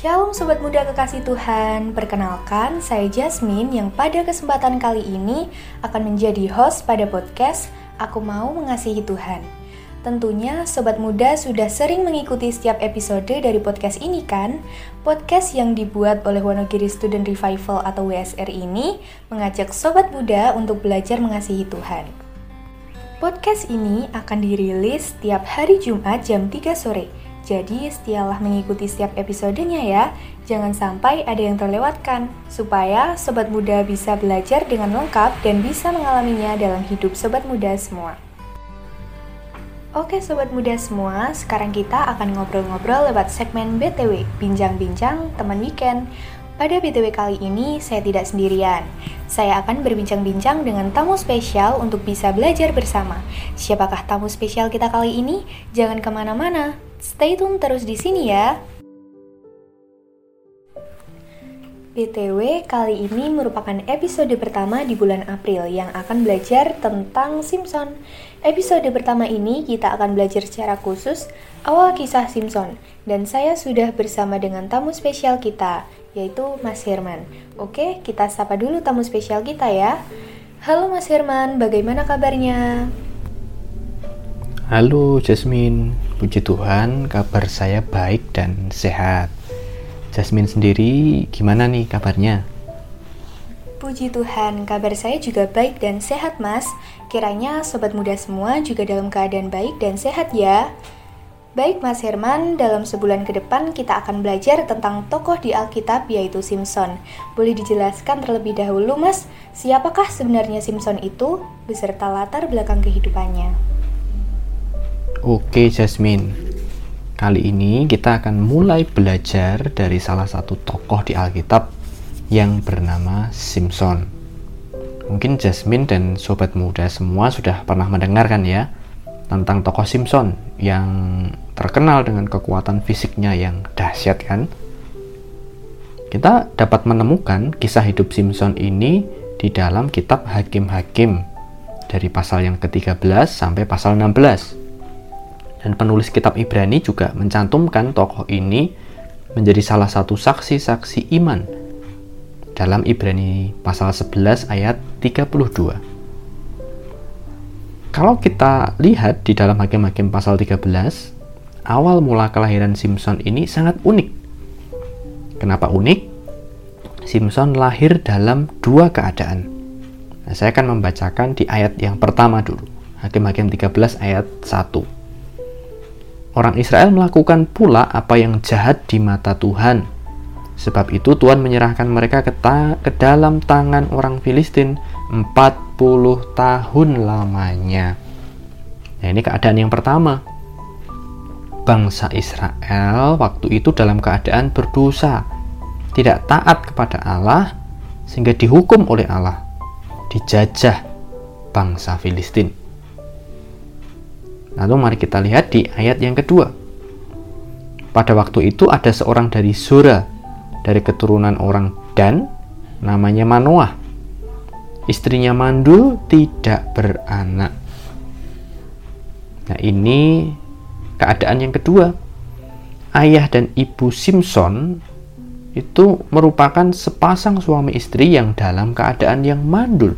Shalom Sobat Muda Kekasih Tuhan, perkenalkan saya Jasmine yang pada kesempatan kali ini akan menjadi host pada podcast Aku Mau Mengasihi Tuhan. Tentunya Sobat Muda sudah sering mengikuti setiap episode dari podcast ini kan? Podcast yang dibuat oleh Wonogiri Student Revival atau WSR ini mengajak Sobat Muda untuk belajar mengasihi Tuhan. Podcast ini akan dirilis setiap hari Jumat jam 3 sore jadi setialah mengikuti setiap episodenya ya, jangan sampai ada yang terlewatkan, supaya sobat muda bisa belajar dengan lengkap dan bisa mengalaminya dalam hidup sobat muda semua. Oke sobat muda semua, sekarang kita akan ngobrol-ngobrol lewat segmen BTW, Bincang-Bincang Teman Weekend. Pada BTW kali ini, saya tidak sendirian. Saya akan berbincang-bincang dengan tamu spesial untuk bisa belajar bersama. Siapakah tamu spesial kita kali ini? Jangan ke mana-mana, Stay tune terus di sini ya. BTW, kali ini merupakan episode pertama di bulan April yang akan belajar tentang Simpson. Episode pertama ini kita akan belajar secara khusus awal kisah Simpson dan saya sudah bersama dengan tamu spesial kita, yaitu Mas Herman. Oke, kita sapa dulu tamu spesial kita ya. Halo Mas Herman, bagaimana kabarnya? Halo Jasmine, puji Tuhan kabar saya baik dan sehat. Jasmine sendiri gimana nih kabarnya? Puji Tuhan, kabar saya juga baik dan sehat mas. Kiranya sobat muda semua juga dalam keadaan baik dan sehat ya. Baik Mas Herman, dalam sebulan ke depan kita akan belajar tentang tokoh di Alkitab yaitu Simpson. Boleh dijelaskan terlebih dahulu Mas, siapakah sebenarnya Simpson itu beserta latar belakang kehidupannya? Oke Jasmine, kali ini kita akan mulai belajar dari salah satu tokoh di Alkitab yang bernama Simpson. Mungkin Jasmine dan sobat muda semua sudah pernah mendengarkan ya tentang tokoh Simpson yang terkenal dengan kekuatan fisiknya yang dahsyat kan? Kita dapat menemukan kisah hidup Simpson ini di dalam kitab Hakim-Hakim dari pasal yang ke-13 sampai pasal 16 dan penulis kitab Ibrani juga mencantumkan tokoh ini menjadi salah satu saksi-saksi iman dalam Ibrani pasal 11 ayat 32. Kalau kita lihat di dalam Hakim-Hakim pasal 13, awal mula kelahiran Simpson ini sangat unik. Kenapa unik? Simpson lahir dalam dua keadaan. Nah, saya akan membacakan di ayat yang pertama dulu. Hakim-Hakim 13 ayat 1. Orang Israel melakukan pula apa yang jahat di mata Tuhan. Sebab itu Tuhan menyerahkan mereka ke, ke dalam tangan orang Filistin 40 tahun lamanya. Nah, ini keadaan yang pertama. Bangsa Israel waktu itu dalam keadaan berdosa, tidak taat kepada Allah sehingga dihukum oleh Allah, dijajah bangsa Filistin. Lalu mari kita lihat di ayat yang kedua. Pada waktu itu ada seorang dari Zora, dari keturunan orang Dan, namanya Manoah. Istrinya mandul tidak beranak. Nah ini keadaan yang kedua. Ayah dan ibu Simpson itu merupakan sepasang suami istri yang dalam keadaan yang mandul.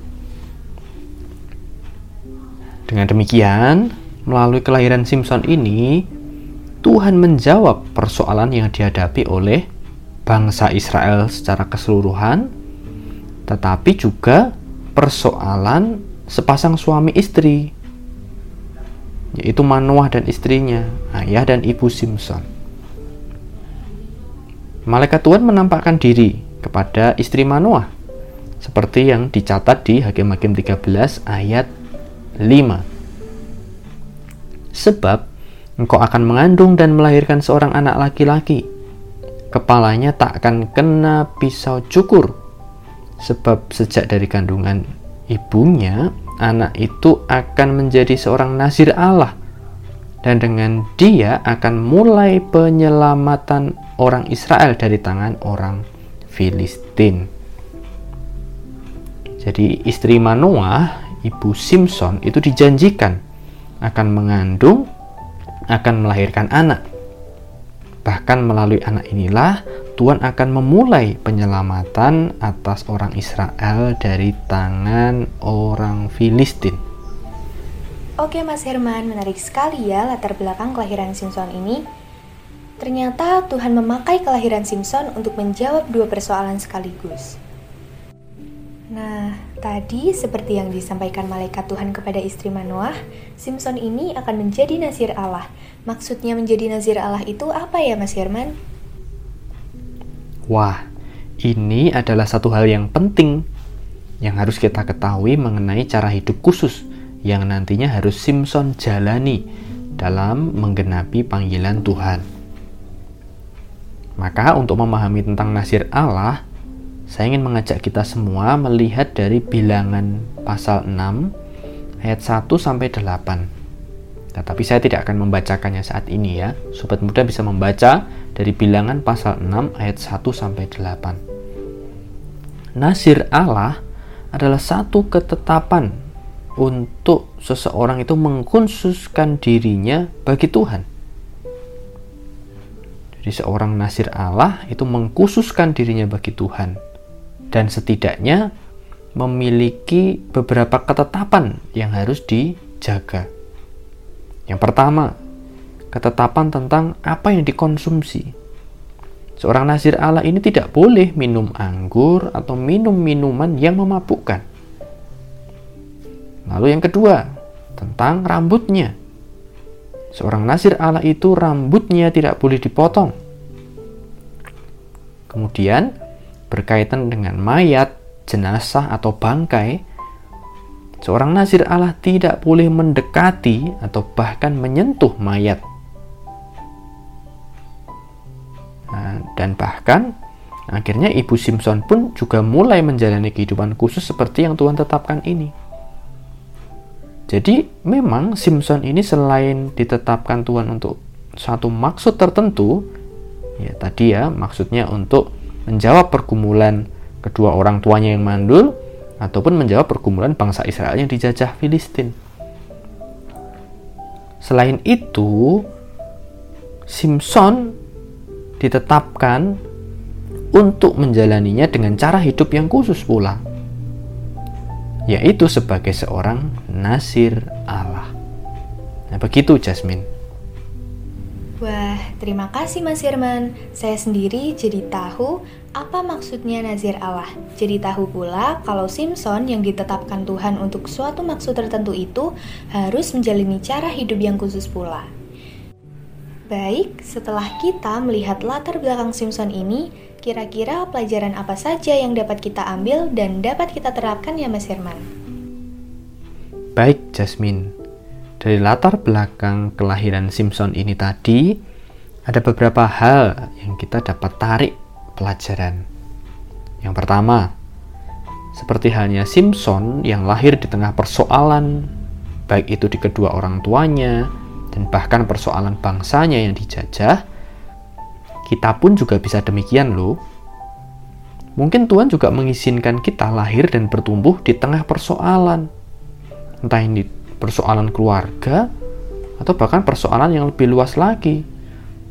Dengan demikian, melalui kelahiran Simpson ini, Tuhan menjawab persoalan yang dihadapi oleh bangsa Israel secara keseluruhan, tetapi juga persoalan sepasang suami istri, yaitu Manoah dan istrinya, ayah dan ibu Simpson. Malaikat Tuhan menampakkan diri kepada istri Manoah, seperti yang dicatat di Hakim-Hakim 13 ayat 5. Sebab engkau akan mengandung dan melahirkan seorang anak laki-laki. Kepalanya tak akan kena pisau cukur. Sebab sejak dari kandungan ibunya, anak itu akan menjadi seorang nazir Allah. Dan dengan dia akan mulai penyelamatan orang Israel dari tangan orang Filistin. Jadi istri Manoah, ibu Simpson itu dijanjikan akan mengandung, akan melahirkan anak. Bahkan melalui anak inilah Tuhan akan memulai penyelamatan atas orang Israel dari tangan orang Filistin. Oke Mas Herman, menarik sekali ya latar belakang kelahiran Simpson ini. Ternyata Tuhan memakai kelahiran Simpson untuk menjawab dua persoalan sekaligus. Nah, tadi seperti yang disampaikan malaikat Tuhan kepada istri Manoah, Simpson ini akan menjadi nazir Allah. Maksudnya menjadi nazir Allah itu apa ya Mas Herman? Wah, ini adalah satu hal yang penting yang harus kita ketahui mengenai cara hidup khusus yang nantinya harus Simpson jalani dalam menggenapi panggilan Tuhan. Maka untuk memahami tentang nasir Allah, saya ingin mengajak kita semua melihat dari bilangan pasal 6 ayat 1 sampai 8. Tetapi saya tidak akan membacakannya saat ini ya. Sobat muda bisa membaca dari bilangan pasal 6 ayat 1 sampai 8. Nasir Allah adalah satu ketetapan untuk seseorang itu mengkhususkan dirinya bagi Tuhan. Jadi seorang nasir Allah itu mengkhususkan dirinya bagi Tuhan dan setidaknya memiliki beberapa ketetapan yang harus dijaga. Yang pertama, ketetapan tentang apa yang dikonsumsi. Seorang nazir Allah ini tidak boleh minum anggur atau minum minuman yang memabukkan. Lalu yang kedua, tentang rambutnya. Seorang nazir Allah itu rambutnya tidak boleh dipotong. Kemudian, berkaitan dengan mayat, jenazah, atau bangkai, Seorang nazir Allah tidak boleh mendekati atau bahkan menyentuh mayat. Dan bahkan akhirnya ibu Simpson pun juga mulai menjalani kehidupan khusus seperti yang Tuhan tetapkan ini. Jadi memang Simpson ini selain ditetapkan Tuhan untuk satu maksud tertentu, ya tadi ya maksudnya untuk menjawab pergumulan kedua orang tuanya yang mandul, ataupun menjawab pergumulan bangsa Israel yang dijajah Filistin. Selain itu, Simpson ditetapkan untuk menjalaninya dengan cara hidup yang khusus pula, yaitu sebagai seorang nasir Allah. Nah, begitu Jasmine. Wah, terima kasih Mas Herman. Saya sendiri jadi tahu apa maksudnya nazir Allah. Jadi tahu pula kalau Simpson yang ditetapkan Tuhan untuk suatu maksud tertentu itu harus menjalani cara hidup yang khusus pula. Baik, setelah kita melihat latar belakang Simpson ini, kira-kira pelajaran apa saja yang dapat kita ambil dan dapat kita terapkan ya Mas Herman? Baik, Jasmine. Dari latar belakang kelahiran Simpson ini tadi, ada beberapa hal yang kita dapat tarik pelajaran. Yang pertama, seperti halnya Simpson yang lahir di tengah persoalan, baik itu di kedua orang tuanya, dan bahkan persoalan bangsanya yang dijajah, kita pun juga bisa demikian loh. Mungkin Tuhan juga mengizinkan kita lahir dan bertumbuh di tengah persoalan. Entah ini persoalan keluarga, atau bahkan persoalan yang lebih luas lagi,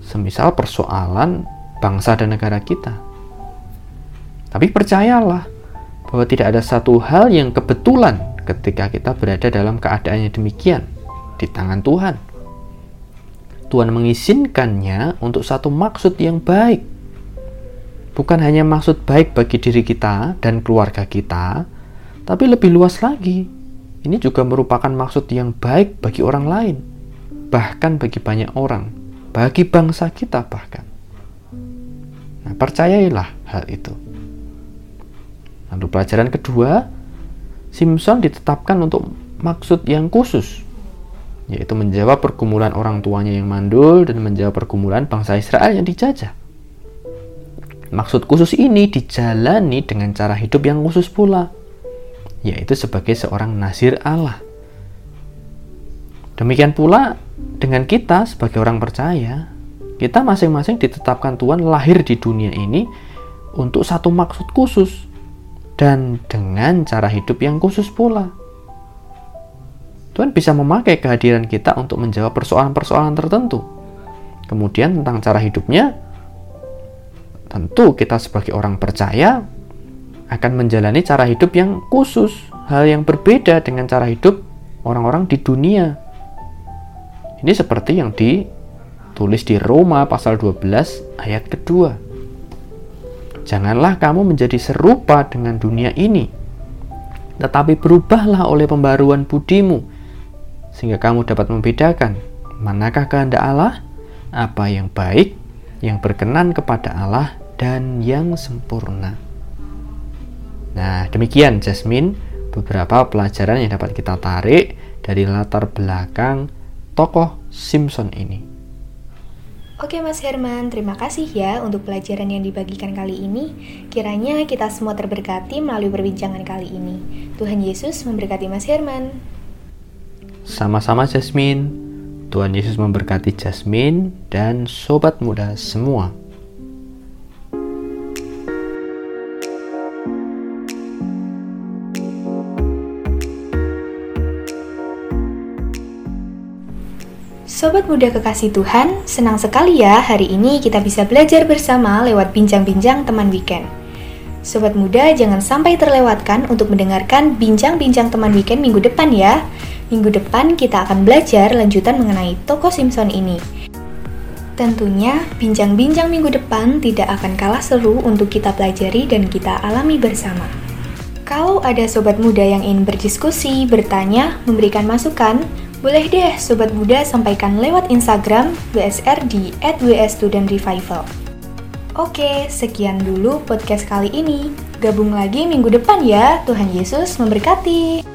semisal persoalan bangsa dan negara kita. Tapi percayalah bahwa tidak ada satu hal yang kebetulan ketika kita berada dalam keadaan yang demikian di tangan Tuhan. Tuhan mengizinkannya untuk satu maksud yang baik. Bukan hanya maksud baik bagi diri kita dan keluarga kita, tapi lebih luas lagi ini juga merupakan maksud yang baik bagi orang lain, bahkan bagi banyak orang, bagi bangsa kita bahkan. Nah, percayailah hal itu. Lalu pelajaran kedua, Simpson ditetapkan untuk maksud yang khusus, yaitu menjawab pergumulan orang tuanya yang mandul dan menjawab pergumulan bangsa Israel yang dijajah. Maksud khusus ini dijalani dengan cara hidup yang khusus pula yaitu sebagai seorang nazir Allah. Demikian pula dengan kita sebagai orang percaya, kita masing-masing ditetapkan Tuhan lahir di dunia ini untuk satu maksud khusus dan dengan cara hidup yang khusus pula. Tuhan bisa memakai kehadiran kita untuk menjawab persoalan-persoalan tertentu. Kemudian tentang cara hidupnya, tentu kita sebagai orang percaya akan menjalani cara hidup yang khusus, hal yang berbeda dengan cara hidup orang-orang di dunia. Ini seperti yang ditulis di Roma pasal 12 ayat kedua. Janganlah kamu menjadi serupa dengan dunia ini, tetapi berubahlah oleh pembaruan budimu, sehingga kamu dapat membedakan manakah kehendak Allah, apa yang baik, yang berkenan kepada Allah, dan yang sempurna. Nah, demikian Jasmine beberapa pelajaran yang dapat kita tarik dari latar belakang tokoh Simpson ini. Oke Mas Herman, terima kasih ya untuk pelajaran yang dibagikan kali ini. Kiranya kita semua terberkati melalui perbincangan kali ini. Tuhan Yesus memberkati Mas Herman. Sama-sama Jasmine. Tuhan Yesus memberkati Jasmine dan sobat muda semua. Sobat muda kekasih Tuhan, senang sekali ya hari ini kita bisa belajar bersama lewat bincang-bincang teman weekend. Sobat muda jangan sampai terlewatkan untuk mendengarkan bincang-bincang teman weekend minggu depan ya. Minggu depan kita akan belajar lanjutan mengenai toko Simpson ini. Tentunya, bincang-bincang minggu depan tidak akan kalah seru untuk kita pelajari dan kita alami bersama. Kalau ada sobat muda yang ingin berdiskusi, bertanya, memberikan masukan, boleh deh Sobat Muda sampaikan lewat Instagram WSR di @wsstudentrevival. Oke, sekian dulu podcast kali ini. Gabung lagi minggu depan ya. Tuhan Yesus memberkati.